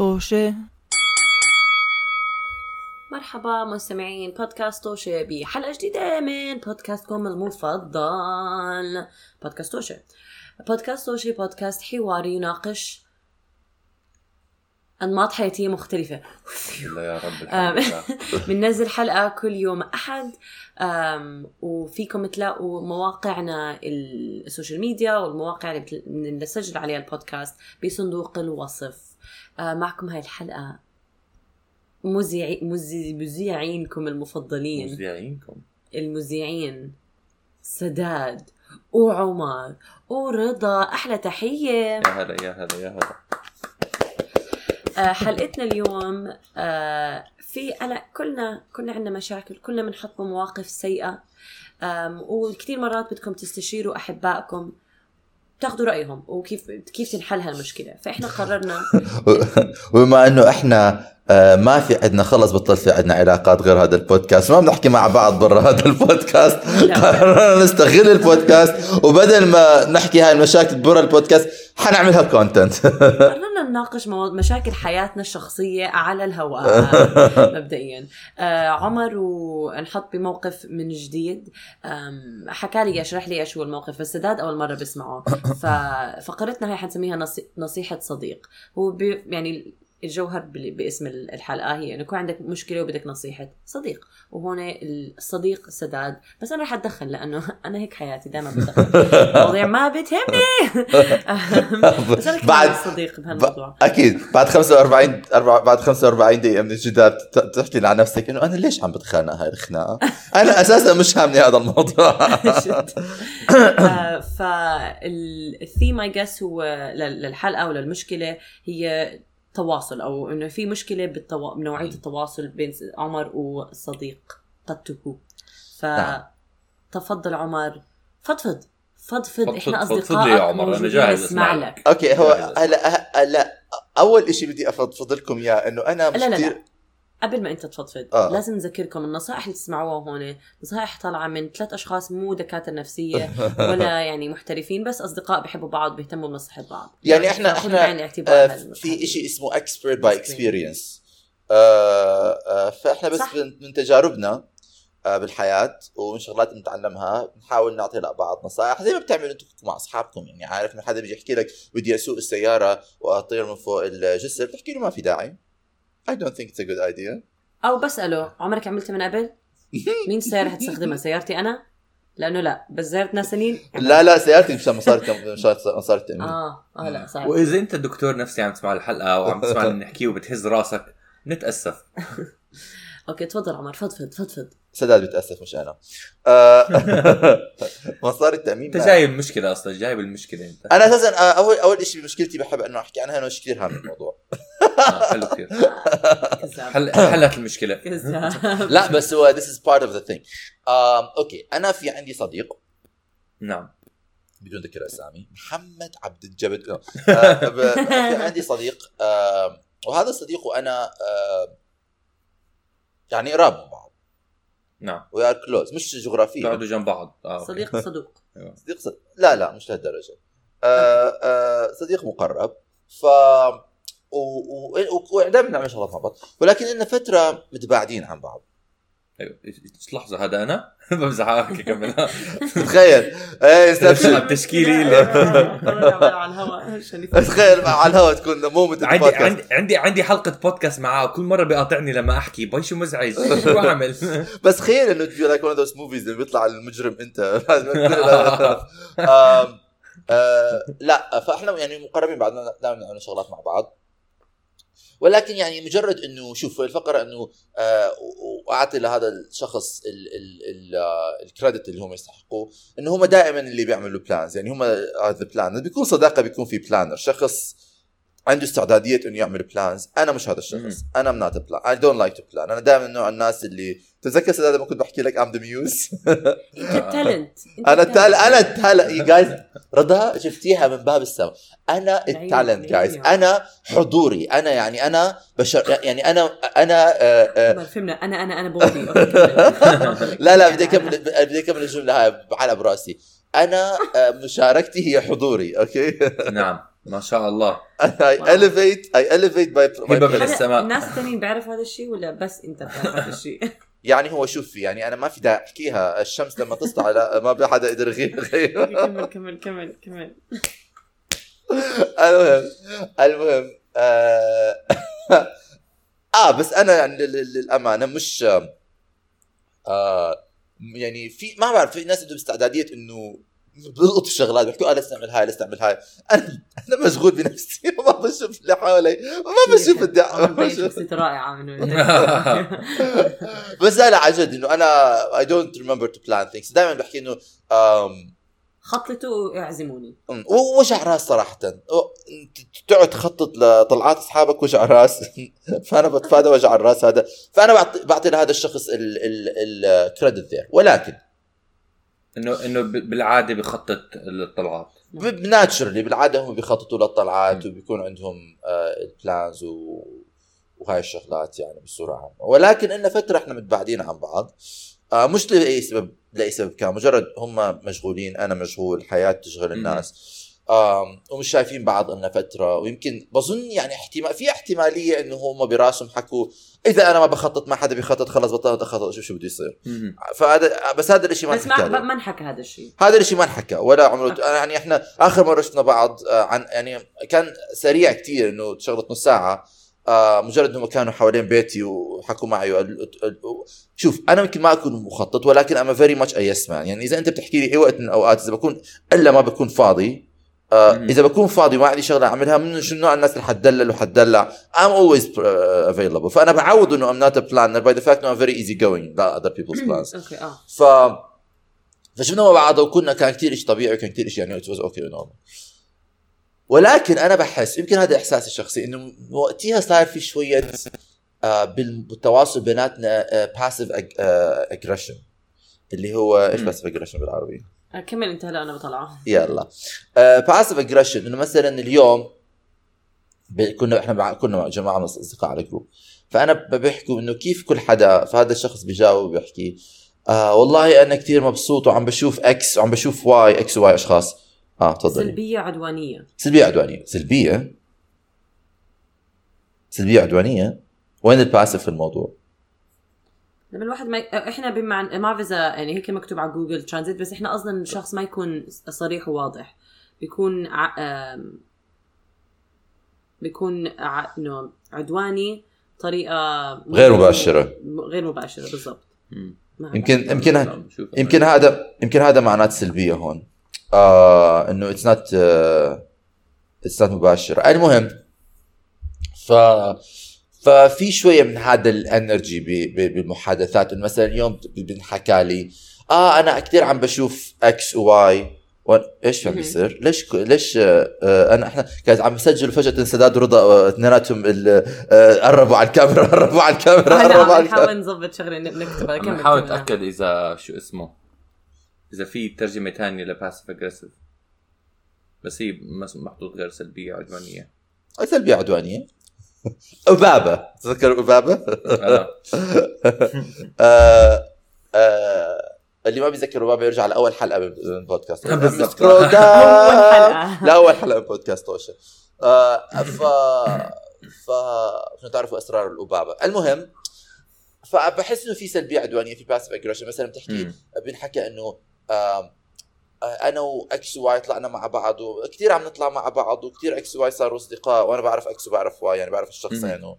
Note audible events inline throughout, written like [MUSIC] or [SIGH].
طوشة مرحبا مستمعين بودكاست طوشة بحلقة جديدة من بودكاستكم المفضل بودكاست طوشة. بودكاست طوشة بودكاست حواري يناقش أنماط حياتية مختلفة. لا يا رب لله. [LAUGHS] بننزل حلقة كل يوم أحد وفيكم تلاقوا مواقعنا ال- ال social media والمواقع اللي بنسجل عليها البودكاست بصندوق الوصف. آه، معكم هاي الحلقة. مذيعي مذي- مذيعينكم المفضلين. مذيعينكم. المذيعين. سداد وعمر ورضا. أحلى تحية. يا هلا يا هلا يا هلا. آه، حلقتنا اليوم آه، في أنا كلنا كلنا عندنا مشاكل. كلنا بنحط بمواقف سيئة. وكثير مرات بدكم تستشيروا أحبائكم. تاخذوا رأيهم وكيف كيف تنحل هالمشكله فإحنا قررنا [LAUGHS] وبما إنه إحنا ما في عندنا خلص بطل في عندنا علاقات غير هذا البودكاست. ما بنحكي مع بعض برا هذا البودكاست. [LAUGHS] قررنا نستغل البودكاست وبدل ما نحكي هاي المشاكل برا البودكاست حنعملها content قررنا نناقش مشاكل حياتنا الشخصية على الهواء [LAUGHS] مبدئيا. آه عمر ونحط بموقف من جديد. حكى لي شرح لي إيش هو الموقف بس سداد أول مرة بسمعه. [LAUGHS] ففقرتنا هي حنسميها نصي... نصيحة صديق. هو يعني الجوهر باسم الحلقة. هي انه يكون عندك مشكلة وبدك نصيحة. صديق. وهون الصديق سداد. بس أنا رح أتدخل لأنه [LAUGHS] أنا هيك حياتي دائما بتدخل. مواضيع ما بتهمني. [LAUGHS] بس أنا بعد- صديق بهالموضوع. أكيد. بعد 45 أربعة- بعد 45 دقيقة من الجدال ت- تحكي عن نفسك إنه أنا ليش عم بتخانق هاي الخناقة؟ أنا أساسا مش هامني هذا الموضوع. فال theme I guess هو لل- للحلقة وللمشكلة هي تواصل أو إنه في مشكلة بالتوا... بنوعيه التواصل بين عمر والصديق قد تكون نعم. فتفضل عمر. فضفض. فضفض. إحنا لي يا عمر، موجودين جاهز أسمع لك أوكي هو. هلا هلا أول شيء بدي أفضفض لكم إياه إنه أنا مش لا لا. كتير لا قبل ما انت تفضفض آه. لازم نذكركم النصائح اللي تسمعوها هون. نصائح طالعة من ثلاث أشخاص مو دكاترة نفسية [LAUGHS] ولا يعني محترفين بس أصدقاء بيحبوا بعض بيهتموا بنصحه بعض. يعني إحنا فخذوا إحنا الاعتبار آه، في شيء اسمه expert by experience. آه، آه، فإحنا بس صح. من من تجاربنا آه، بالحياة ومن شغلات بنتعلمها بنحاول نعطي لبعض نصائح زي ما بتعملوا أنتم مع أصحابكم. يعني عارف ان حدا بيجي يحكي لك بدي أسوق السيارة وأطير من فوق الجسر بتحكي له ما في داعي. I don't think it's a good idea. أو بسأله عمرك عملت من قبل؟ [LAUGHS] مين السياره حتستخدمها سيارتي أنا؟ لأنه لا بس ناس ثانيين لا لا سيارتي مش مصاري مصاري التامين آه آه لا صعب. وإذا أنت دكتور نفسي عم تسمع الحلقة وعم [LAUGHS] تسمع اللي نحكيه وبتهز راسك نتأسف. [LAUGHS] أوكي تفضل عمر فضفض فضفض. سداد بتأسف مش أنا. آه، [LAUGHS] مصاري التأمين أنت جايب المشكلة أصلا جايب المشكلة أنت. أنا أساسا آه، اول أول شيء بمشكلتي بحب إنه أحكي عنها إنه مش كثير هام الموضوع. آه، حلو كثير كذاب حل حلت المشكلة. كذاب لا بس هو this is part of the thing. آم، أوكي أنا في عندي صديق. نعم. بدون ذكر أسامي. محمد عبد الجبد آه، في عندي صديق. وهذا الصديق وأنا آم، يعني قراب من بعض نعم we are close مش جغرافيا بيقعدوا جنب بعض آه،. صديق صدوق صديق صديق لا لا مش لهالدرجه آه آه صديق مقرب ف و- و- ودائما نعمل شغلات مع بعض ولكن لنا فتره متباعدين عن بعض أيوه لحظه هذا أنا؟ بمزح أوكي كمل تخيل. إيه [LAUGHS] Inception التشكيلي اللي على الهواء عشان يفهم. تخيل على الهواء تكون moment عندي عندي عندي عندي حلقة بودكاست معاه. كل مرة بيقاطعني لما أحكي. باي شو مزعج؟ شو أعمل؟ [LAUGHS] بس تخيل إنه تجي like one of those movies اللي بيطلع المجرم أنت. [LAUGHS] آه، لا فإحنا يعني مقربين بعضنا دائما نعمل شغلات مع بعض. ولكن يعني مجرد إنه شوف الفقرة إنه آه، وأعطي لهذا الشخص ال- ال- ال- آه، ال credit اللي هم يستحقوه إنه هم دائما اللي بيعملوا plans يعني هم هذا plan بيكون صداقة بيكون في planner شخص عنده استعدادية انه يعمل بلانز أنا مش هذا الشخص. أنا not plan I don't like to plan أنا دائما نوع الناس اللي تتذكر سداد لما كنت بحكي لك I'm the muse أنت التالنت أنت أنا التال التالنت. أنا التال يو جايز رضا شفتيها من باب السماء. أنا التالنت جايز. أنا حضوري. أنا يعني أنا بشر يعني أنا أنا آه، آه، فهمنا. أنا أنا أنا بودي. [LAUGHS] لا لا بدي اكمل بدي أكمل الجملة هاي على براسي. أنا آه، مشاركتي هي حضوري أوكي؟ نعم. ما شاء الله. I elevate I elevate by, by هبة من السماء. الناس الثانيين بيعرفوا هذا الشيء ولا بس انت بتعرف هذا [LAUGHS] الشيء؟ يعني هو شوف يعني أنا ما في داعي أحكيها. الشمس لما تسطع لا ما حدا يقدر يغير. كمل كمل كمل كمل. المهم المهم آه, آه بس أنا يعني لل- لل- للأمانة مش آه يعني في ما بعرف في ناس عندهم استعدادية إنه بيلقطوا الشغلات. بيحكوا آه ليش نعمل هاي نعمل هاي. أنا أنا مشغول بنفسي. [LAUGHS] وما بشوف اللي حوالي. وما بشوف الدع ما عم بين بشوف. شخصيته رائعة منه [LAUGHS] [LAUGHS] بس لا لا عن جد إنه أنا I don't remember to plan things. دائما بحكي إنه خططوا اعزموني أمم، ووجع راس صراحة. و- تقعد تخطط لطلعات أصحابك وجع راس فأنا بتفادى وجع الراس هذا. فأنا بعطي بعطي لهذا الشخص الكريدت ذير ولكن انه إنه بالعادة بخطط الطلعات بناتشرلي بالعادة هم بيخططوا للطلعات وبيكون عندهم البلانز و... وهاي الشغلات يعني بصورة عامة. ولكن إن فترة إحنا متباعدين عن بعض آه، مش لأي سبب لأي سبب كان مجرد هم مشغولين أنا مشغول حياه تشغل الناس. ومش شايفين بعض لنا فترة. ويمكن بظن يعني احتمال في احتمالية إنه هم براسهم حكوا إذا أنا ما بخطط ما حدا بيخطط خلص بطلت أخطط شوف شو بده يصير. فهذا بس هذا الشيء ما بس انحكى ما انحكى هذا الشيء. هذا الشيء ما انحكى ولا عمره أنا يعني إحنا آخر مرة شفنا بعض آه، عن يعني كان سريع كتير إنه شغلة نص ساعة آه، مجرد انهم كانوا حوالين بيتي وحكوا معي وقال- قال- شوف أنا يمكن ما أكون مخطط ولكن أنا very much I'm an يعني إذا أنت بتحكي لي أي وقت من الأوقات إذا بكون إلا ما بكون فاضي آه. إذا بكون فاضي وما عندي شغلة أعملها من شو نوع الناس اللي حتدلل وحتدلع؟ I'm always uh, available. فأنا بعود إنه I'm not a planner. By the fact انه I'm very easy going. ل other people's plans. okay آه. ف فشفنا مع بعض وكنا كان كثير شيء طبيعي وكان كثير شيء يعني it was okay normal ولكن أنا بحس يمكن هذا إحساسي الشخصي إنه وقتها صار في شوية آه بال- بالتواصل بيناتنا passive aggression اللي هو إيش. passive aggression بالعربي؟ آه، كمل انت هلا أنا بطلعه. يلا. passive aggression إنه مثلا اليوم كنا إحنا كنا مع جماعة من الأصدقاء على group فأنا ب- بيحكوا إنه كيف كل حدا فهذا الشخص بيجاوب بيحكي آه والله أنا كثير مبسوط وعم بشوف X وعم بشوف Y X و Y أشخاص. آه تفضلي سلبية عدوانية. سلبية عدوانية. سلبية؟ سلبية عدوانية؟ وين الباسف في الموضوع؟ لما الواحد ما ي... إحنا بمعنى ما بعرف إذا يعني هيك مكتوب على جوجل ترانزيت بس إحنا قصدنا إن الشخص ما يكون صريح وواضح. بيكون ع... آم، بيكون ع... إنه عدواني طريقة غير مباشرة. غير مباشرة بالضبط. يمكن يمكن. يمكن هذا يمكن هذا معنات سلبية هون. آه إنه اتس نوت اتس نوت مباشر. المهم ف ففي شوية من هذا الانرجي بالمحادثات إنه مثلا اليوم بنحكى لي آه أنا كثير عم بشوف إكس وواي إيش عم. بيصير؟ ليش ك- ليش آه أنا إحنا كانت عم بسجل فجأة سداد ورضا آه، اثنيناتهم ال- آه، قربوا على الكاميرا [LAUGHS] قربوا على الكاميرا هلا قربوا على عم الكاميرا نحاول نظبط شغلة ن- نكتبها عم كمل نحاول كمل. أتأكد إذا شو اسمه إذا في ترجمة ثانية ل passive aggressive بس هي مس- محطوط غير سلبية عدوانية سلبية عدوانية أبابة تذكر أبابة؟ آه. [LAUGHS] آه آه اللي ما بيذكر أبابة يرجع لأول حلقة من من البودكاست بالضبط. [LAUGHS] [LAUGHS] أول بودكاست. حلقة. لا أول حلقة من بودكاست توشة آه ف ف عشان تعرفوا أسرار الأبابة المهم فبحس إنه في سلبية عدوانية في passive aggression مثلا بتحكي. بنحكى إنه آه، أنا و X و Y طلعنا مع بعض وكثير عم نطلع مع بعض وكثير X و Y صاروا أصدقاء وأنا بعرف X وبعرف Y يعني بعرف الشخصين. يعني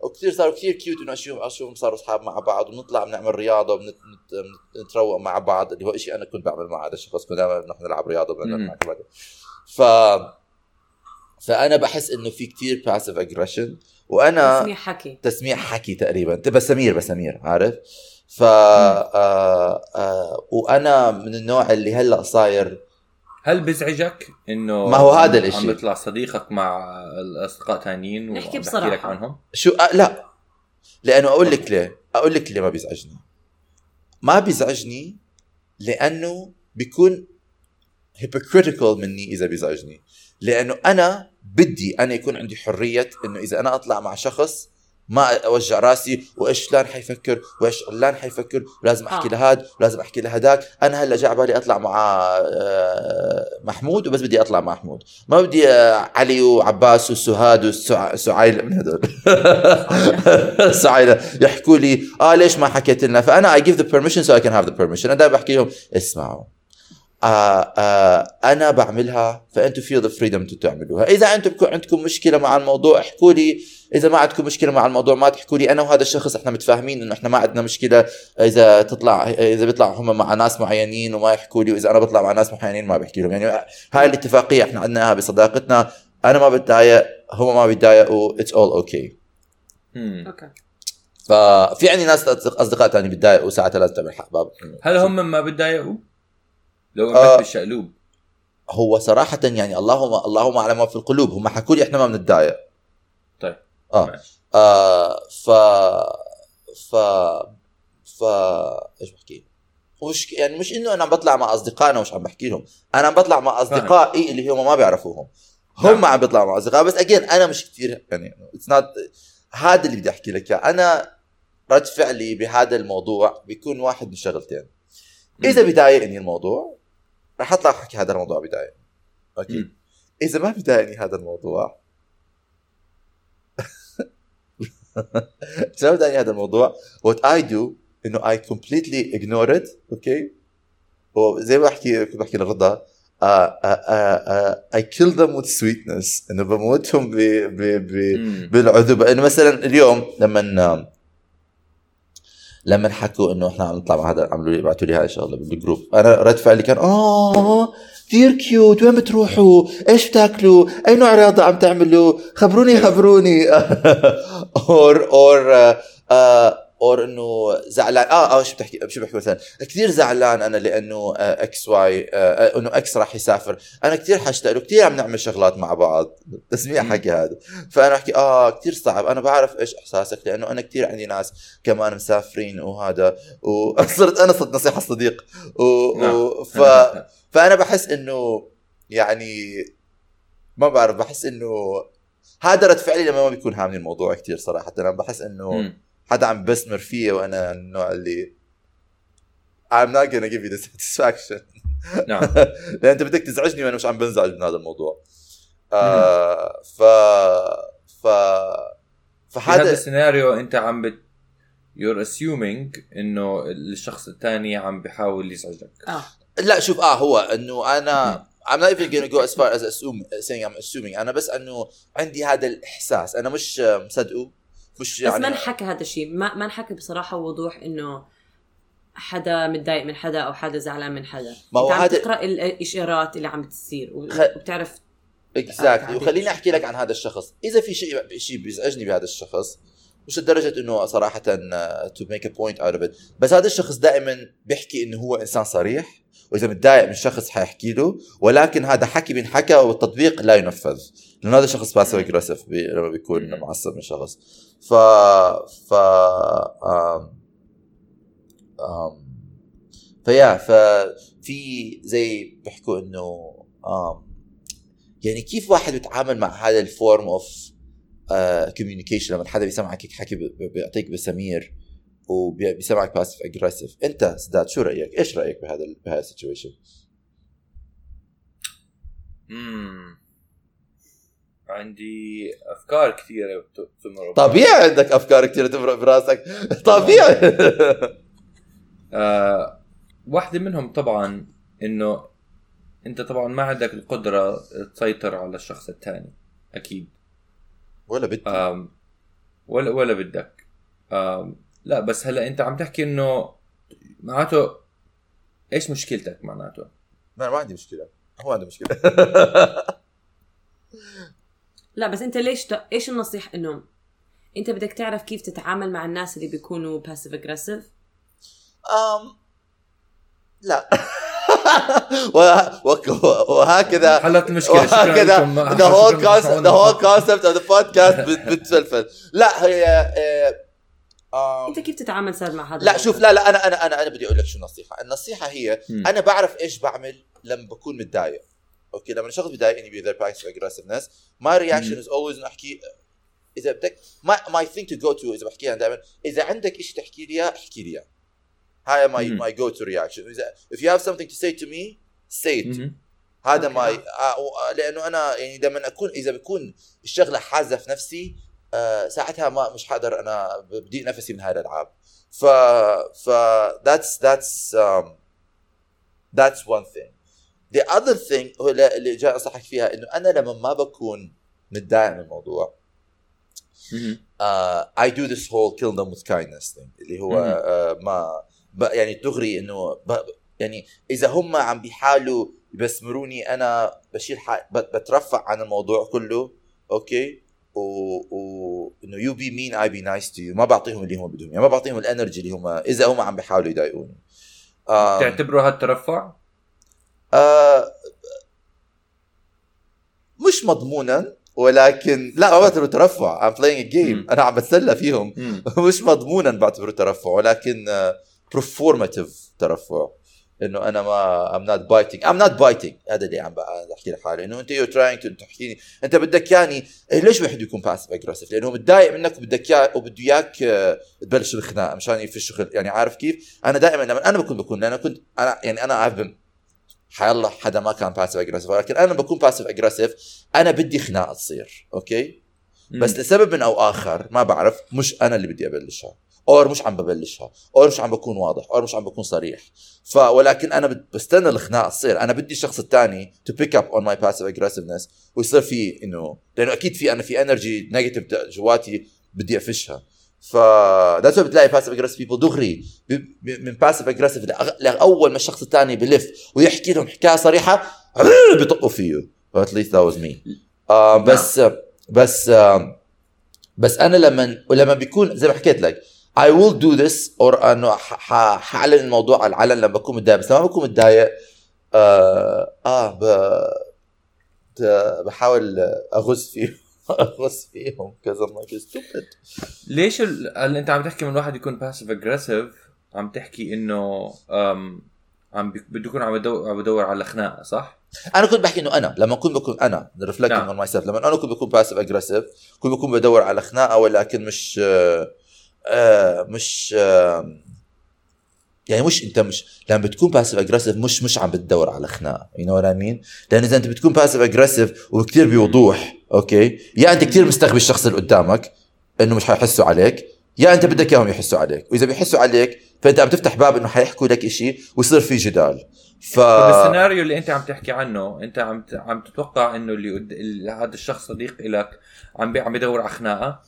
وكثير صاروا كثير cute إنه اشوفهم أشوفهم صاروا أصحاب مع بعض وبنطلع بنعمل رياضة وبنتروق مع بعض اللي هو شيء أنا كنت بعمل مع هذا الشخص كنا دائما نحن نلعب رياضة. وبنعمل مع بعض ف فأنا بحس إنه في كثير passive aggression وأنا تسميع حكي تسميع حكي تقريبا بسامير بسامير عارف ف آه آه وأنا من النوع اللي هلأ صاير هل بزعجك إنه ما هو هذا الإشي. عم يطلع صديقك مع الأصدقاء ثانيين بحكي بصراحة. لك عنهم؟ شو آه لا. لأنه أقول لك ليه. أقول لك ليه ما بيزعجني. ما بيزعجني لأنه بيكون hypocritical مني إذا بيزعجني. لأنه أنا بدي أنا يكون عندي حرية إنه إذا أنا أطلع مع شخص ما أوجع رأسي وإيش فلان حيفكر وإيش علان حيفكر. ولازم أحكي آه. لهاد ولازم أحكي لهداك. أنا هلأ جاء بالي أطلع مع آه، محمود وبس بدي أطلع مع محمود. ما بدي آه، علي وعباس وسهاد وسعيل من هدول. [LAUGHS] سعيلة يحكوا لي آه ليش ما حكيت لنا؟ فأنا I give the permission so I can have the permission. أنا دائما بحكي لهم اسمعوا. آه آه أنا بعملها فانتم have the freedom to تعملوها. إذا أنتم بكون عندكم مشكلة مع الموضوع احكوا لي. إذا ما عندكم مشكلة مع الموضوع ما تحكوا لي. أنا وهذا الشخص إحنا متفاهمين إنه إحنا ما عندنا مشكلة. إذا تطلع إذا بيطلعوا هم مع ناس معينين وما يحكوا لي وإذا أنا بطلع مع ناس معينين ما بحكي لهم. يعني هاي الاتفاقية إحنا عندنا إياها بصداقتنا. أنا ما بتضايق هم ما بيتضايقوا. it's all okay. okay ففي عندي ناس أصدقاء ثاني بتضايقوا ساعتها لازم تعمل حباب هل هم ما بتضايقوا؟ لو آه. بالشقلوب هو صراحة يعني اللهم اللهم اعلم ما في القلوب هم حكوا لي إحنا ما بنتضايق طيب آه ماشي. آه ف ف ف إيش بحكي؟ مش يعني مش إنه أنا عم بطلع مع أصدقائنا ومش عم بحكي لهم أنا عم بطلع مع أصدقائي اللي هم ما بيعرفوهم هم نعم. عم بيطلعوا مع أصدقاء بس again أنا مش كثير يعني it's not هذا اللي بدي أحكي لك إياه. أنا رد فعلي بهذا الموضوع بيكون واحد من شغلتين إذا بضايقني الموضوع رح أطلع أحكي هذا الموضوع بضايقني okay. إذا ما بضايقني هذا الموضوع [LAUGHS] إذا ما بضايقني هذا الموضوع what I do إنه I completely ignore it okay وزي ما بحكي كنت بحكي لرضا I kill them with sweetness إنه بموتهم ب ب ب. بالعذوبة إنه مثلا اليوم لما لما حكوا إنه إحنا عم نطلع مع هذا عملوا لي بعثوا لي هاي الشغلة بال group أنا رد فعلي كان آه كثير cute وين بتروحوا؟ إيش بتاكلوا؟ اي نوع رياضه عم تعملوا؟ خبروني خبروني [LAUGHS] or or or إنه زعلان. آه آه شو بتحكي؟ شو بحكي مثلا؟ كثير زعلان أنا لأنه آه، X Y آه، إنه X راح يسافر. أنا كثير حاشتاق له كثير عم نعمل شغلات مع بعض. تسميع. حكي هذا. فأنا أحكي آه كثير صعب. أنا بعرف إيش إحساسك لأنه أنا كثير عندي ناس كمان مسافرين وهذا وصرت [LAUGHS] أنا صرت نصيحة صديق. و... نعم. و... ف... فأنا بحس إنه يعني ما بعرف بحس إنه هذا رد فعلي لما ما بيكون هامني الموضوع كثير صراحة. أنا بحس إنه. حدا عم بسمر فيا وأنا النوع اللي I'm not gonna give you the satisfaction. نعم. [LAUGHS] لأن أنت بدك تزعجني وأنا مش عم بنزعج من هذا الموضوع. آه ف ف في هذا فهذا السيناريو أنت عم بت you're assuming إنه الشخص الثاني عم بيحاول يزعجك. آه. لا شوف آه هو إنه أنا I'm not even gonna go as far as assume saying I'm assuming. أنا بس إنه عندي هذا الإحساس. أنا مش آه، مصدقه. مش بس ما يعني انحكى هذا الشيء. ما ما انحكى بصراحة ووضوح إنه حدا متضايق من حدا أو حدا زعلان من حدا. ما هو هذا- تقرأ ال- الإشارات اللي عم بتصير وبتعرف exactly آه، وخليني أحكي لك عن هذا الشخص. إذا في شيء شيء بيزعجني بهذا الشخص مش لدرجة إنه صراحة to make a point out of بس هذا الشخص دائما بيحكي إنه هو إنسان صريح. وإذا متضايق من شخص حيحكي له ولكن هذا حكي بينحكى والتطبيق لا ينفذ. لأنه هذا الشخص passive aggressive بي لما بيكون. معصب من شخص. ف ف آم... آم... فيا ففي زي بيحكوا إنه آم... يعني كيف واحد بيتعامل مع هذا ال form of communication لما حدا بيسمعك هيك حكي بي- بيعطيك بسمير. وبيسمعك passive aggressive انت سداد شو رأيك؟ إيش رأيك بهذا بهذا ال situation. عندي أفكار كثيرة بتمر طبيعي عندك أفكار كثيرة تمرق براسك. [LAUGHS] طبيعي. [LAUGHS] آه واحدة منهم طبعا إنه أنت طبعا ما عندك القدرة تسيطر على الشخص الثاني أكيد. ولا آم ولا ولا بدك. آم لا بس هلا انت عم تحكي انه معناته إيش مشكلتك معناته؟ ما ما عندي مشكلة هو عنده مشكلة [LAUGHS] لا بس انت ليش ت... إيش النصيحة انه انت بدك تعرف كيف تتعامل مع الناس اللي بيكونوا passive aggressive أم لا [LAUGHS] وهكذا [LAUGHS] حلت المشكلة شكراً وهكذا لكم. the whole شكراً concept لكم. the whole concept of the podcast بت- بتفلفل لا هي آه، أنت كيف تتعامل صار مع هذا لا؟ شوف لا لا أنا أنا أنا أنا بدي أقول لك شو النصيحة النصيحة هي مم. أنا بعرف إيش بعمل لما بكون متضايق أوكي لما الشخص بيضايقني بيقدر passive aggressiveness my reaction مم. is always إنه أحكي إذا بدك ما my thing to go to إذا بحكيها دائما إذا عندك شيء تحكي لي إياه احكي لي إياه هاي my. my go to reaction إذا if you have something to say to me say it مهم. هذا. my آه، لأنه أنا يعني لما أكون إذا بكون الشغلة حازة في نفسي ساعتها ما مش حقدر أنا بضيق نفسي من هاي الألعاب. ف ف that's that's um, that's one thing. The other thing هو اللي جاي أنصحك فيها إنه أنا لما ما بكون متضايق من الموضوع مهم. uh, I do this whole kill them with kindness thing اللي هو uh, ما ب يعني دغري إنه ب يعني إذا هم عم بيحاولوا يبسمروني أنا بشيل ح... ب- بترفع عن الموضوع كله أوكي و, و... إنه you be mean I be nice to you ما بعطيهم اللي هم بدهم يعني ما بعطيهم ال energy اللي هم إذا هم عم بيحاولوا يضايقوني. آم، تعتبره هالترفع؟ آه مش مضمونا ولكن لا ما بعتبره ترفع. I'm playing a game. مم. أنا عم بتسلى فيهم. [LAUGHS] مش مضمونا بعتبره ترفع ولكن performative ترفع. إنه أنا ما I'm not biting. I'm not biting. هذا اللي عم بحكي لحالي إنه أنت you're trying to تحكيني أنت بدك ياني إيه ليش واحد يكون passive aggressive لأنه متضايق منك وبدك اياه وبده إياك آه، تبلش الخناقه مشان يفش. يعني عارف كيف؟ أنا دائما لما أنا بكون بكون لأن أنا كنت أنا يعني أنا عارف حيالله حدا ما كان passive aggressive ولكن أنا بكون passive aggressive أنا بدي خناقه تصير. أوكي؟ بس لسبب من أو آخر ما بعرف مش أنا اللي بدي أبلشها. or مش عم ببلشها or مش عم بكون واضح or مش عم بكون صريح. ف ولكن أنا بستنى الخناقه تصير. أنا بدي الشخص الثاني to pick up on my passive aggressiveness ويصير في إنه لأنه أكيد في أنا في energy negative جواتي بدي افشها ف that's بتلاقي passive aggressive people دغري من passive aggressive لأول ما الشخص الثاني بلف ويحكي لهم حكاية صريحة بيطقوا فيه. Least that was me. آه بس بس آه بس أنا لما ولما بيكون زي ما حكيت لك I will do this or أنه ح- ح- حأعلن الموضوع على العلن لما بكون متضايق بس لما بكون متضايق آه, آه ب... ت- بحاول اغز فيهم [LAUGHS] اغز فيهم I'm like stupid ليش ال... أنت عم تحكي من واحد يكون passive aggressive عم تحكي إنه أم... عم بده يكون عم بدور عم بدور على خناقة صح؟ أنا كنت بحكي إنه أنا لما كنت بكون أنا reflecting نعم. on myself لما أنا كنت بكون passive aggressive كنت بكون بدور على خناقة ولكن مش آه مش آه يعني مش انت مش لما بتكون passive aggressive مش مش عم بتدور على خناقة you know what I mean لأن إذا أنت بتكون passive aggressive وكثير بوضوح أوكي يا أنت كثير مستغبي الشخص اللي قدامك إنه مش حيحسوا عليك يا أنت بدك إياهم يحسوا عليك وإذا بيحسوا عليك فأنت عم تفتح باب إنه حيحكوا لك إشي ويصير في جدال ف بالسيناريو اللي أنت عم تحكي عنه أنت عم. عم تتوقع إنه اللي هذا الشخص صديق لك عم. عم بدور على خناقة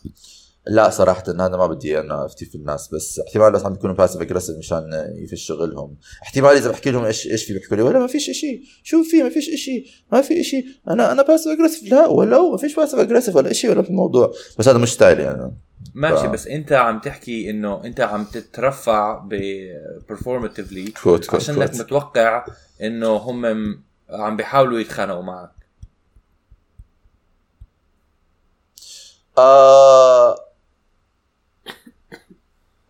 لا صراحة هذا ما بدي أنا أفتي في الناس بس احتمال بس عم بيكونوا passive aggressive مشان يفش شغلهم، احتمال إذا بحكي لهم إيش إيش في بيحكوا لي ولا ما فيش شيء، شو في؟ ما فيش شيء، ما في شيء، أنا أنا passive aggressive لا ولا ما فيش passive aggressive ولا شيء ولا في الموضوع، بس هذا مش style ي أنا ماشي ف- بس أنت عم تحكي إنه أنت عم تترفع ب performatively quote quote عشان إنك متوقع إنه هم عم بيحاولوا يتخانقوا معك. آه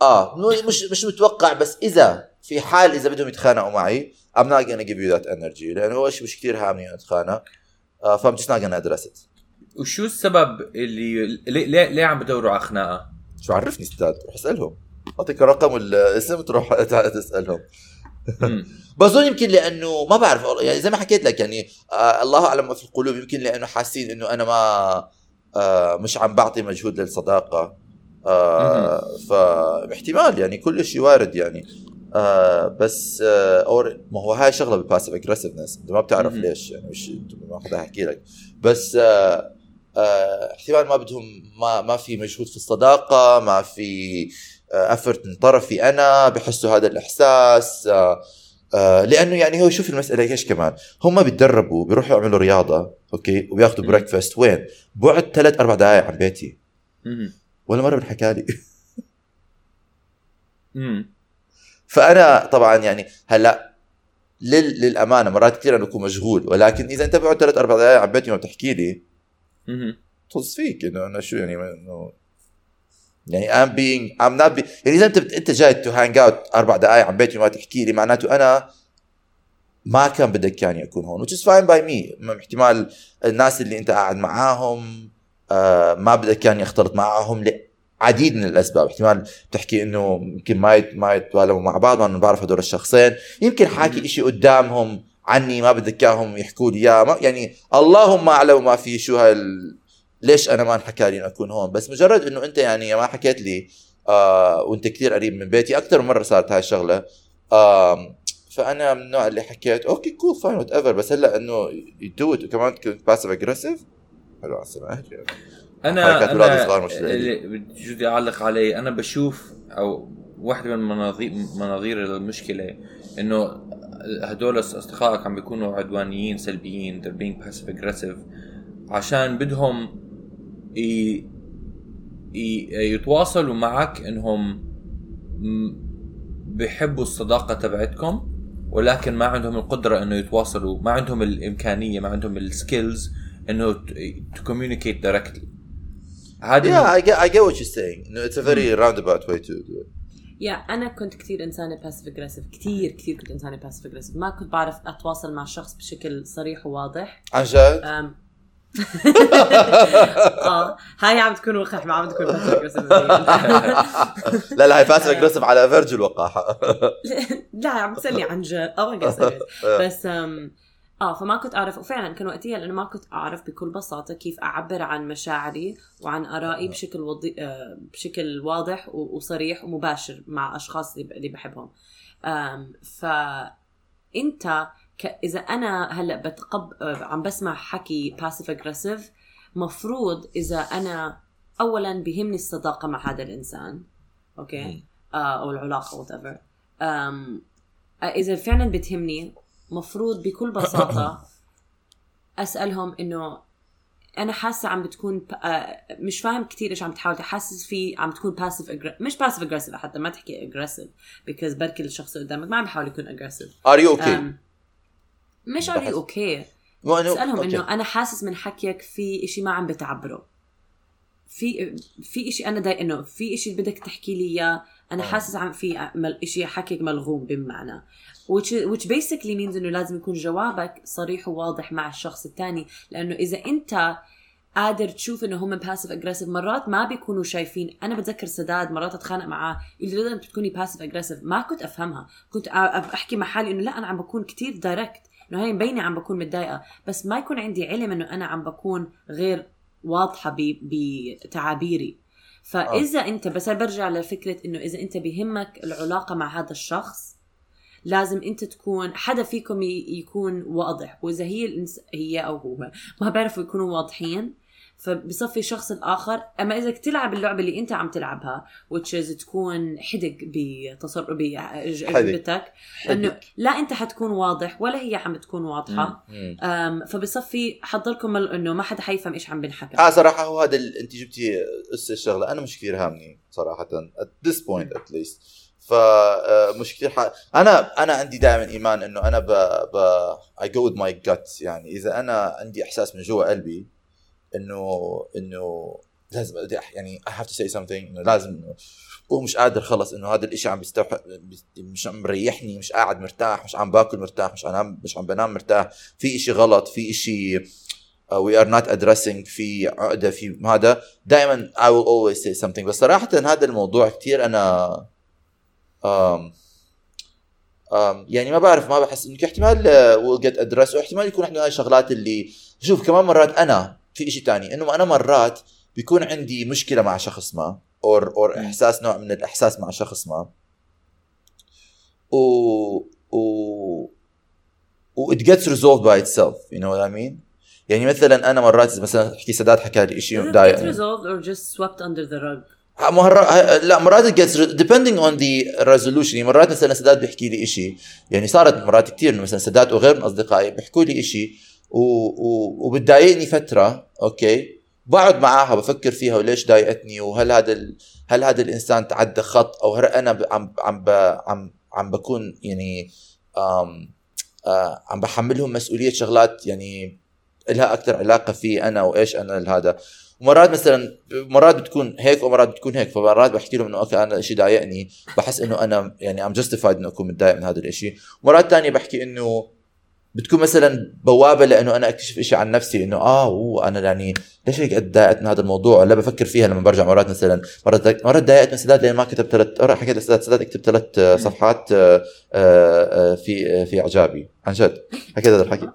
آه مش مش متوقع بس إذا في حال إذا بدهم يتخانقوا معي I'm not gonna give you that energy لأنه هو شيء مش كثير هامني اتخانق آه ف um just not gonna address it. وشو السبب اللي ليه, ليه, ليه عم بدوروا على خناقة؟ شو عرفني أستاذ؟ روح اسألهم. أعطيك الرقم والاسم تروح [LAUGHS] تسألهم. [LAUGHS] بظن يمكن لأنه ما بعرف يعني زي ما حكيت لك يعني آه الله أعلم ما في القلوب يمكن لأنه حاسين إنه أنا ما آه مش عم بعطي مجهود للصداقة. آه فاحتمال يعني كل شيء وارد يعني آه بس آه or ما هو هاي شغلة بال passive aggressiveness أنت ما بتعرف. ليش يعني مش أنت ما حدا يحكي لك بس آه آه احتمال ما بدهم ما ما في مجهود في الصداقة ما في effort من طرفي أنا بحسوا هذا الإحساس آه آه لأنه يعني هو شوف المسألة إيش كمان هم بيتدربوا بيروحوا يعملوا رياضة أوكي وبياخذوا. breakfast وين؟ بعد ثلاث أربع دقائق عن بيتي. ولا مرة بنحكى لي [LAUGHS] مم. فأنا طبعا يعني هلأ لل... للأمانة مرات كثير أنا بكون مشغول ولكن إذا انت بقعد ثلاث أربع دقائق عن بيتي ما بتحكي لي. طز فيك إنه أنا شو يعني إنه يعني I'm being I'm not be... يعني إذا أنت بت... أنت جاي to hang out أربع دقائق عن بيتي وما تحكي لي معناته أنا ما كان بدك يعني أكون هون which is fine by me م- احتمال الناس اللي أنت قاعد معاهم ما بدك كان يختلط معهم لعديد من الأسباب. احتمال بتحكي إنه يمكن ما يت ما يتوالموا مع بعض ما بعرف هدول الشخصين. يمكن حاكي إشي قدامهم عني ما بدك اياهم يحكوا لي إياه. يعني اللهم أعلم ما في شو هال ليش أنا ما انحكى لي إنه أكون هون. بس مجرد إنه أنت يعني ما حكيت لي آه وأنت كثير قريب من بيتي أكثر من مرة صارت هاي الشغلة. آه فأنا من النوع اللي حكيت okay cool fine whatever بس هلأ إنه you do it وكمان كنت passive aggressive حلو على السماء أنا أنا صغار مش اللي بدي اعلق عليه أنا بشوف أو واحدة من مناظير مناظير المشكلة إنه هدول أصدقائك عم بيكونوا عدوانيين سلبيين they're being passive aggressive عشان بدهم ي... ي... يتواصلوا معك إنهم بيحبوا الصداقة تبعتكم ولكن ما عندهم القدرة إنه يتواصلوا ما عندهم الإمكانية ما عندهم السكيلز إنه to communicate directly. هذه Yeah, I get, I get what you're saying. No, it's a very roundabout way to do it. يا أنا كنت كثير إنسانة passive aggressive كثير كثير كنت إنسانة passive aggressive ما كنت بعرف أتواصل مع الشخص بشكل صريح وواضح. عن جد؟ [LAUGHS] آه هاي عم تكون وقح ما عم تكون passive aggressive [LAUGHS] لا لا هي passive aggressive على verge الوقاحة. [LAUGHS] لا عم تسألني عن جد. أو بس آه فما كنت أعرف. وفعلا كان وقتها لأنه ما كنت أعرف بكل بساطة كيف أعبر عن مشاعري وعن آرائي بشكل وضي... آه بشكل واضح وصريح ومباشر مع أشخاص اللي بحبهم. آم ف انت ك... إذا أنا هلأ بتقب آه، عم بسمع حكي passive aggressive مفروض إذا أنا اولا بهمني الصداقة مع هذا الإنسان okay؟ آه أو العلاقة whatever إذا فعلا بتهمني مفروض بكل بساطة [COUGHS] أسألهم إنه أنا حاسة عم بتكون. آه، مش فاهم كثير إيش عم تحاول تحسس فيه عم تكون passive aggr... مش passive aggressive حتى ما تحكي aggressive because بركي الشخص اللي قدامك ما عم بحاول يكون aggressive are you okay مش are you okay مو انه اسالهم okay. إنه أنا حاسس من حكيك في إشي ما عم بتعبره. في في إشي أنا داي إنه في إشي بدك تحكي لي إياه. أنا آه. حاسس عم في مل- إشي حكيك ملغوم بمعنى. which which basically means إنه لازم يكون جوابك صريح وواضح مع الشخص الثاني لأنه إذا أنت قادر تشوف إنه هم passive aggressive مرات ما بيكونوا شايفين. أنا بتذكر سداد مرات أتخانق معاه يقول لي لازم تكوني passive aggressive ما كنت أفهمها. كنت أحكي مع حالي إنه لا أنا عم بكون كتير direct إنه هي مبينة عم بكون متضايقة. بس ما يكون عندي علم إنه أنا عم بكون غير واضحة بتعابيري. فإذا انت بس برجع لفكرة إنه إذا أنت بهمك العلاقة مع هذا الشخص لازم أنت تكون حدا فيكم يكون واضح. وإذا هي الإنس... هي أو هو ما بيعرفوا يكونوا واضحين فبصفي الشخص الآخر أما إذا تلعب اللعبة اللي أنت عم تلعبها is تكون حدق بتصرف باجوبتك إنه لا أنت حتكون واضح ولا هي عم تكون واضحة. فبصفي حضركم إنه ما حدا حيفهم إيش عم بنحكى آه صراحة هو هذا ال- أنت جبتي اس الشغلة. أنا مش كثير هامني صراحة at this point at least. ف آه، كثير ح... أنا أنا عندي دائما إيمان إنه أنا ب... ب... I go with my gut يعني إذا أنا عندي إحساس من جوا قلبي إنه إنه لازم يعني I have to say something إنه لازم إنه ومش قادر خلص إنه هذا الإشي عم بيستوحى بيست- مش عم مريحني مش قاعد مرتاح مش عم باكل مرتاح مش عم مش عم بنام مرتاح. في إشي غلط في إشي we are not addressing في عقدة في هذا. دائما I will always say something. بس صراحة هذا الموضوع كثير أنا um, um, يعني ما بعرف ما بحس إنه احتمال will get addressed واحتمال يكون إحنا هاي الشغلات اللي شوف كمان مرات أنا في شيء تاني إنه أنا مرات بيكون عندي مشكلة مع شخص ما or or. إحساس نوع من الإحساس مع شخص ما و و و it gets resolved by itself you know what I mean يعني مثلا أنا مرات مثلا أحكي سداد حكى لي شيء Is it get ضايقني resolved or just swept under the rug مرة لا مرات it gets depending on the resolution يعني مرات مثلا سداد بيحكي لي إشي يعني صارت مرات كثير مثلا سداد وغير من أصدقائي بيحكوا لي. و... وبتضايقني فترة أوكي؟ بقعد معاها بفكر فيها وليش ضايقتني؟ وهل هذا ال... هل هذا الإنسان تعدى خط؟ أو هل أنا ب... عم عم ب... عم عم بكون يعني آم... آه... عم بحملهم مسؤولية شغلات يعني لها أكثر علاقة في أنا وإيش أنا هذا ومرات مثلا مرات بتكون هيك ومرات بتكون هيك فمرات بحكي لهم إنه okay أنا الشيء ضايقني بحس إنه أنا يعني I'm justified إنه أكون متضايق من هذا الشيء مرات تانية بحكي إنه بتكون مثلا بوابة لأنه أنا أكتشف شيء عن نفسي إنه آه oh أنا يعني ليش هيك أتضايقت من هذا الموضوع؟ ولا بفكر فيها لما برجع مرات مثلا مرات مرات تضايقت من سداد لأن ما كتب ثلاث حكيت لسداد سداد اكتب ثلاث صفحات آه، آه، آه، في في إعجابي. عن جد. حكيت هذا الحكي.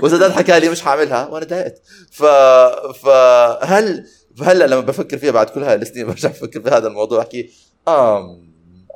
[LAUGHS] وسداد حكى لي مش حاعملها وأنا ضايقت. ف فهل فهلا لما بفكر فيها بعد كل هاي السنين برجع بفكر في هذا الموضوع أحكي آم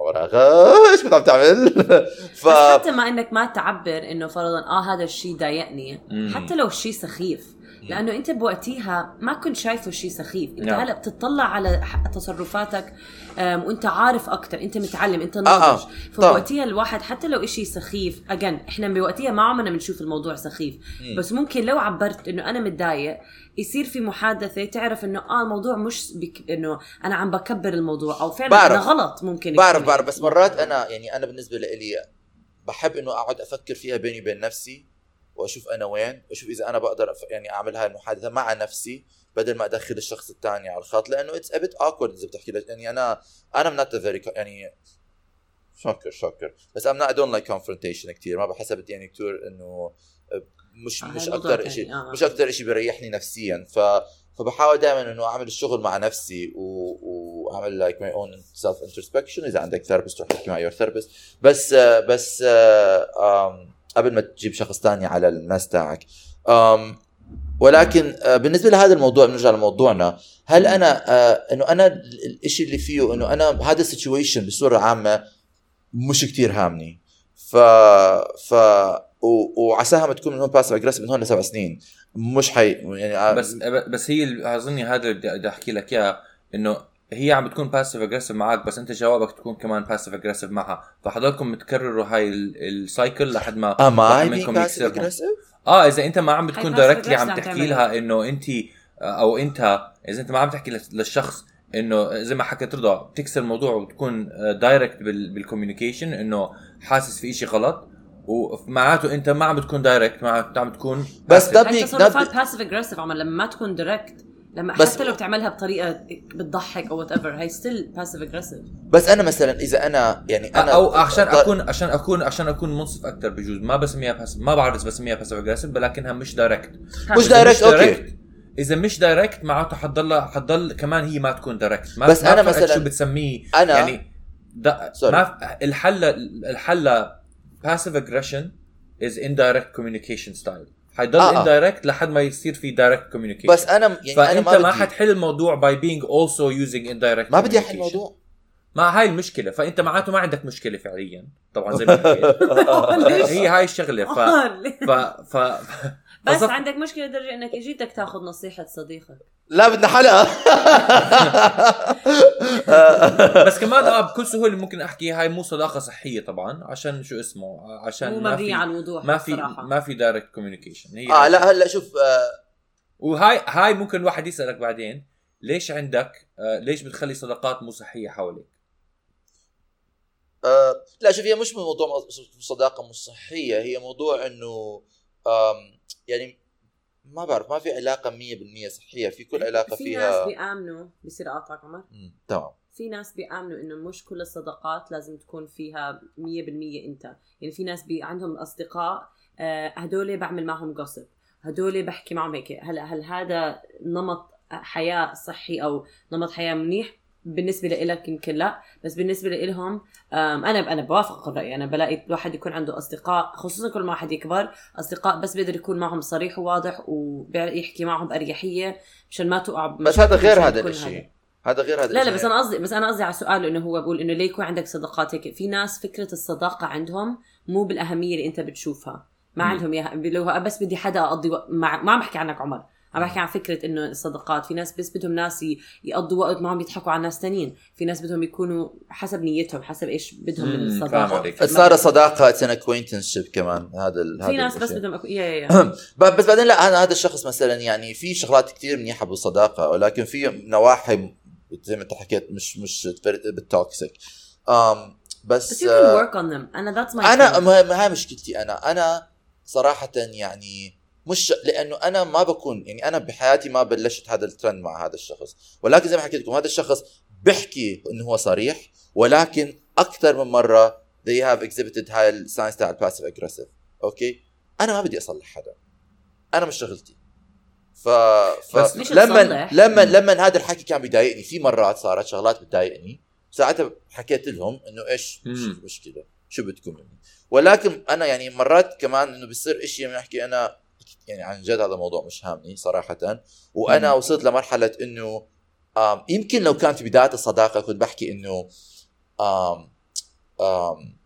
وراغا إيش كنت عم تعمل؟ [LAUGHS] ف حتى ما إنك ما تعبر إنه فرضا آه هذا الشيء ضايقني. حتى لو الشيء سخيف لأنه أنت بوقتها ما كنت شايفه شيء سخيف أنت نعم. هلأ بتطلع على تصرفاتك وأنت عارف أكثر أنت متعلم أنت آه، ناضج طبعاً. فبوقتها الواحد حتى لو إشي سخيف اجن إحنا بوقتها ما عمرنا بنشوف الموضوع سخيف. بس ممكن لو عبرت إنه أنا متضايق يصير في محادثة تعرف إنه آه الموضوع مش بك إنه أنا عم بكبر الموضوع أو فعلا بعرف. أنا غلط ممكن بعرف. بعرف بس مرات أنا يعني أنا بالنسبة لي بحب إنه أقعد أفكر فيها بيني وبين نفسي وأشوف أنا وين وأشوف إذا أنا بقدر يعني أعمل هاي المحادثة مع نفسي بدل ما أدخل الشخص الثاني على الخط لأنه it's a bit awkward إذا بتحكي لك يعني أنا أنا I'm not very يعني شوكر شوكر بس I'm not don't like confrontation كثير ما بحسب يعني كثير إنه مش آه، مش هاي موضوع أكثر. شيء آه. مش أكثر شيء بيريحني نفسيا. ف فبحاول دائما إنه أعمل الشغل مع نفسي و... وأعمل like my own self introspection إذا عندك therapist روح احكي مع your therapist بس آه، بس آه، آم، قبل ما تجيب شخص تاني على الماس تاعك. ولكن آه، بالنسبة لهذا الموضوع بنرجع لموضوعنا. هل أنا آه، إنه أنا ال- الشيء اللي فيه إنه أنا هذا ال situation بصورة عامة مش كتير هامني. ف ف و... وعساها ما تكون من هون passive aggressive من هون لسبع سنين. مش حي يعني آه، بس بس هي أظني هذا اللي بدي أحكي لك إياه إنه هي عم بتكون passive aggressive معك بس انت جوابك تكون كمان passive aggressive معها فحضركم تكرروا هاي ال- ال cycle لحد ما ام اي منكم يكسرهم. آه إذا أنت ما عم بتكون directly عم تحكي. لها إنه أنت أو أنت إذا أنت ما عم تحكي لل- للشخص إنه زي ما حكيت رضا بتكسر الموضوع وتكون direct بال communication إنه حاسس في إشي غلط ومعناته أنت ما عم بتكون direct معناته عم تكون بس. ده passive aggressive عمر لما ما تكون direct لما بس- حتى لو بتعملها بطريقة بتضحك أو whatever هي still passive aggressive بس أنا مثلا إذا أنا يعني أنا أو عشان اكون عشان اكون عشان أكون منصف أكثر بجوز. ما بسميها بس ما بعرف اذا بسميها passive aggressive ولكنها مش direct مش direct okay. إذا مش direct معناته حتضل حتضل كمان هي ما تكون direct ما بس فرقت مثلاً- شو بتسميه. أنا- يعني دا Sorry. ما ف- الحل الحل passive aggression is indirect communication style. حيضل آه، آه. indirect لحد ما يصير في direct communication بس أنا يعني أنا فأنت ما ما بدي حتحل الموضوع by being also using indirect ما بدي أحل. الموضوع ما هاي المشكلة فأنت معناته ما عندك مشكلة فعليا طبعا زي ما حكيت؟ [LAUGHS] [LAUGHS] هي هاي الشغلة ف ف [LAUGHS] ف بس. عندك مشكلة لدرجه إنك إجيتك تاخذ نصيحة صديقك لا بدنا حلقة. [LAUGHS] بس كمان آه بكل سهولة ممكن أحكي هاي مو صداقة صحية طبعا عشان شو اسمه عشان مو ما مبنية في على الوضوح ما في. ما في direct communication هي آه لا هلأ شوف آه وهاي هاي ممكن الواحد يسألك بعدين ليش عندك آه ليش بتخلي صداقات مو صحية حواليك؟ آه لا شوف هي مش من موضوع صداقة مش صحية هي موضوع إنه يعني ما بعرف ما في علاقة 100% صحية. في كل علاقة في فيها ناس بيامنوا بصير اقاطعك عمر. تمام. في ناس بيآمنوا إنه مش كل الصداقات لازم تكون فيها 100% أنت. يعني في ناس بي عندهم أصدقاء آه، هدول بعمل معهم قصب هدول بحكي معهم هيك. هلا هل هذا نمط حياة صحي أو نمط حياة منيح؟ بالنسبة لإلك يمكن لا بس بالنسبة لإلهم أنا أنا بوافق الرأي. أنا بلاقي الواحد يكون عنده أصدقاء خصوصا كل ما واحد يكبر أصدقاء بس بيقدر يكون معهم صريح وواضح ويحكي معهم باريحيه مشان ما تقع بس هذا غير هذا الشيء هذا. غير هذا لا لا. بس أنا قصدي بس أنا قصدي على سؤاله إنه هو بقول إنه ليه يكون عندك صداقات؟ هيك في ناس فكرة الصداقة عندهم مو بالأهمية اللي أنت بتشوفها. ما. عندهم إياها. بس بدي حدا أقضي وقت مع ما عم بحكي عنك عمر. عم بحكي عن فكرة إنه الصداقات في ناس بس بدهم ناس يقضوا وقت معهم يضحكوا على ناس تانيين في ناس بدهم يكونوا حسب نيتهم حسب إيش بدهم من الصداقة. صار صداقة it's an acquaintance كمان هذا ال- هذا في ناس بس. بدهم acqu... yeah yeah [CLEARS THROAT] بس بعدين لا هذا هذا الشخص مثلا يعني في شغلات كثير منيحة بالصداقة ولكن في نواحي زي ما أنت حكيت مش مش بال toxic um, بس, بس you آه، can work on them أنا that's my أنا. ما ما هي مشكلتي أنا أنا صراحة يعني مش لأنه أنا ما بكون يعني أنا بحياتي ما بلشت هذا الترند مع هذا الشخص. ولكن زي ما حكيت لكم هذا الشخص بيحكي إنه هو صريح ولكن أكثر من مرة they have exhibited هاي ال signs تاع ال passive aggressive أوكي؟ أنا ما بدي أصلح حدا. أنا مش شغلتي. ف, ف... بس مش لما. لما لما هذا الحكي كان بيضايقني في مرات صارت شغلات بتضايقني. ساعتها حكيت لهم إنه إيش؟ المشكلة شو بدكم مني؟ ولكن أنا يعني مرات كمان إنه بيصير إشي بنحكي أنا يعني عن جد هذا الموضوع مش هامني صراحة وأنا مم. وصلت لمرحلة إنه يمكن لو كان في بداية الصداقة كنت بحكي إنه آم آم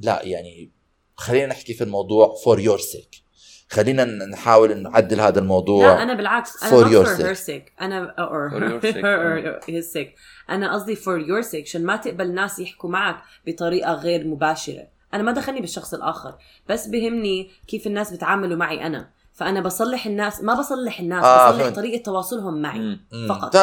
لا يعني خلينا نحكي في الموضوع for your sake خلينا نحاول نعدل هذا الموضوع لا أنا بالعكس أنا For your for sake. her sake أنا or For your [LAUGHS] sake. her or his sake أنا قصدي for your sake عشان ما تقبل ناس يحكوا معك بطريقة غير مباشرة أنا ما دخلني بالشخص الآخر بس بهمني كيف الناس بتعاملوا معي أنا فأنا بصلح الناس ما بصلح الناس آه، بصلح فهمت. طريقة تواصلهم معي مم. مم. فقط.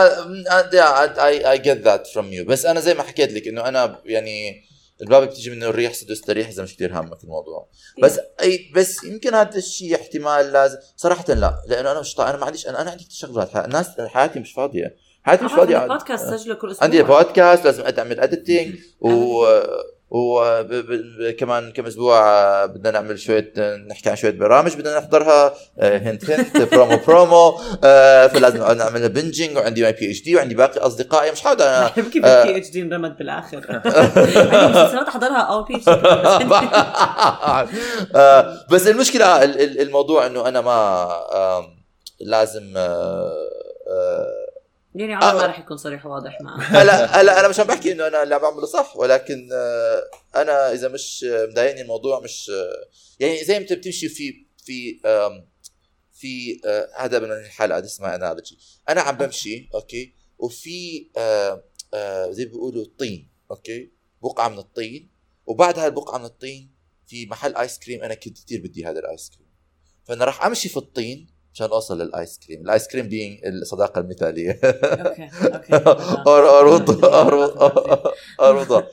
I get that from you بس أنا زي ما حكيت لك إنه أنا يعني الباب بتيجي منه الريح سدس الريح إذا مش كثير هامك الموضوع بس اي بس يمكن هذا الشيء احتمال لازم صراحة لا لأنه أنا مش طا... أنا ما عنديش أنا, أنا عندي كثير شغلات الناس حياتي مش فاضية حياتي مش فاضية عندك بودكاست سجله كل أسبوع عندي بودكاست لازم اعمل اديتنج و وكمان كم أسبوع آه، بدنا نعمل شوية نحكي عن شوية برامج بدنا نحضرها آه، هنت هنت [LAUGHS] برومو برومو آه، فلازم نعمل بنجنج وعندي ماي بي اتش دي وعندي باقي أصدقائي مش حاول أنا [LAUGHS] آه. البي اتش دي انرمت بالآخر [LAUGHS] مسلسلات أحضرها أو بي بس المشكلة ال- ال- الموضوع إنه أنا ما لازم يعني عمر ما آه. رح يكون صريح وواضح معه [LAUGHS] هلا هلا أنا مش عم بحكي إنه أنا اللي عم بعمله صح ولكن آه، أنا إذا مش آه، مضايقني الموضوع مش آه، يعني زي ما بتمشي في في في آه، هذا من الحلقة هذه اسمها analogy أنا عم بمشي okay وفي آه، آه، زي ما بيقولوا طين okay بقعه من الطين وبعد هاي البقعه من الطين في محل ice cream أنا كنت كثير بدي هذا ال ice cream فأنا راح أمشي في الطين عشان أوصل لل ice cream. ال ice cream being الصداقة المثالية. okay okay. اربط اربط اربط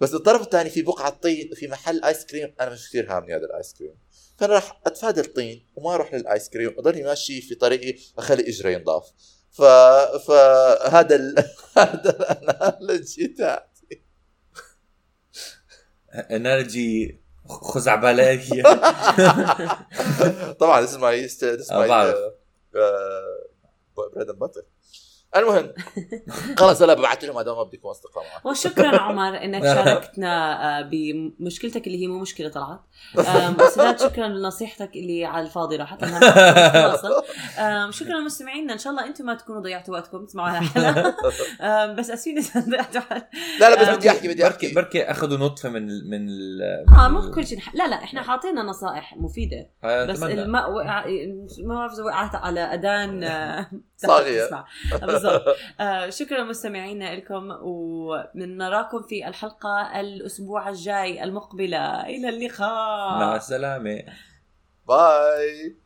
بس الطرف الثاني في بقعة طين في محل ice cream أنا مش كثير هامني هذا ال ice cream. فأنا راح أتفادى الطين وما أروح لل ice cream. أضلني ماشي في طريقي أخلي إجري ينضاف. ف فهذا ال... [LAUGHS] هذا ال analogy تاعتي. analogy خزعبليه [LAUGHS] طبعا this is my this is my بعرف. بريد باتر المهم. [LAUGHS] خلص هلا ببعث لهم هذا ما بدكم أصدقاء وشكرا عمر إنك شاركتنا آه، بمشكلتك اللي هي مو مشكلة طلعت. وسداد شكرا لنصيحتك اللي على الفاضي راحت. [LAUGHS] شكرا لمستمعينا إن شاء الله أنتم ما تكونوا ضيعتوا وقتكم. تسمعوا الحلقة. [LAUGHS] بس أسفين إذا ضيعتوا لا لا بس آه، بدي أحكي بدي أحكي. بركي أخذوا نطفة من من آه مو كل شيء. لا لا إحنا حاطينا نصائح مفيدة. بس أتمنى. الماء وقع الموافزه وقعت على أذان آه، صاغية. تسمع. بالضبط. [LAUGHS] آه، شكرا مستمعينا لكم ونراكم في الحلقة الأسبوع الجاي المقبلة. إلى اللقاء. مع السلامة. باي.